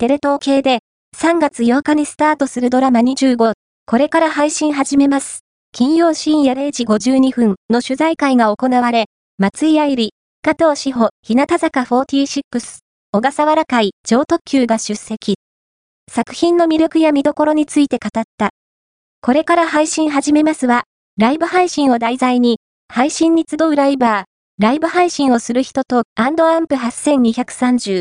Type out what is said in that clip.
テレ東系で、3月8日にスタートするドラマ25、これから配信始めます。金曜深夜0時52分の取材会が行われ、松井愛理、加藤志保、日向坂46、小笠原会、超特急が出席。作品の魅力や見どころについて語った。これから配信始めますは、ライブ配信を題材に、配信に集うライバー、ライブ配信をする人と、アンアンプ8230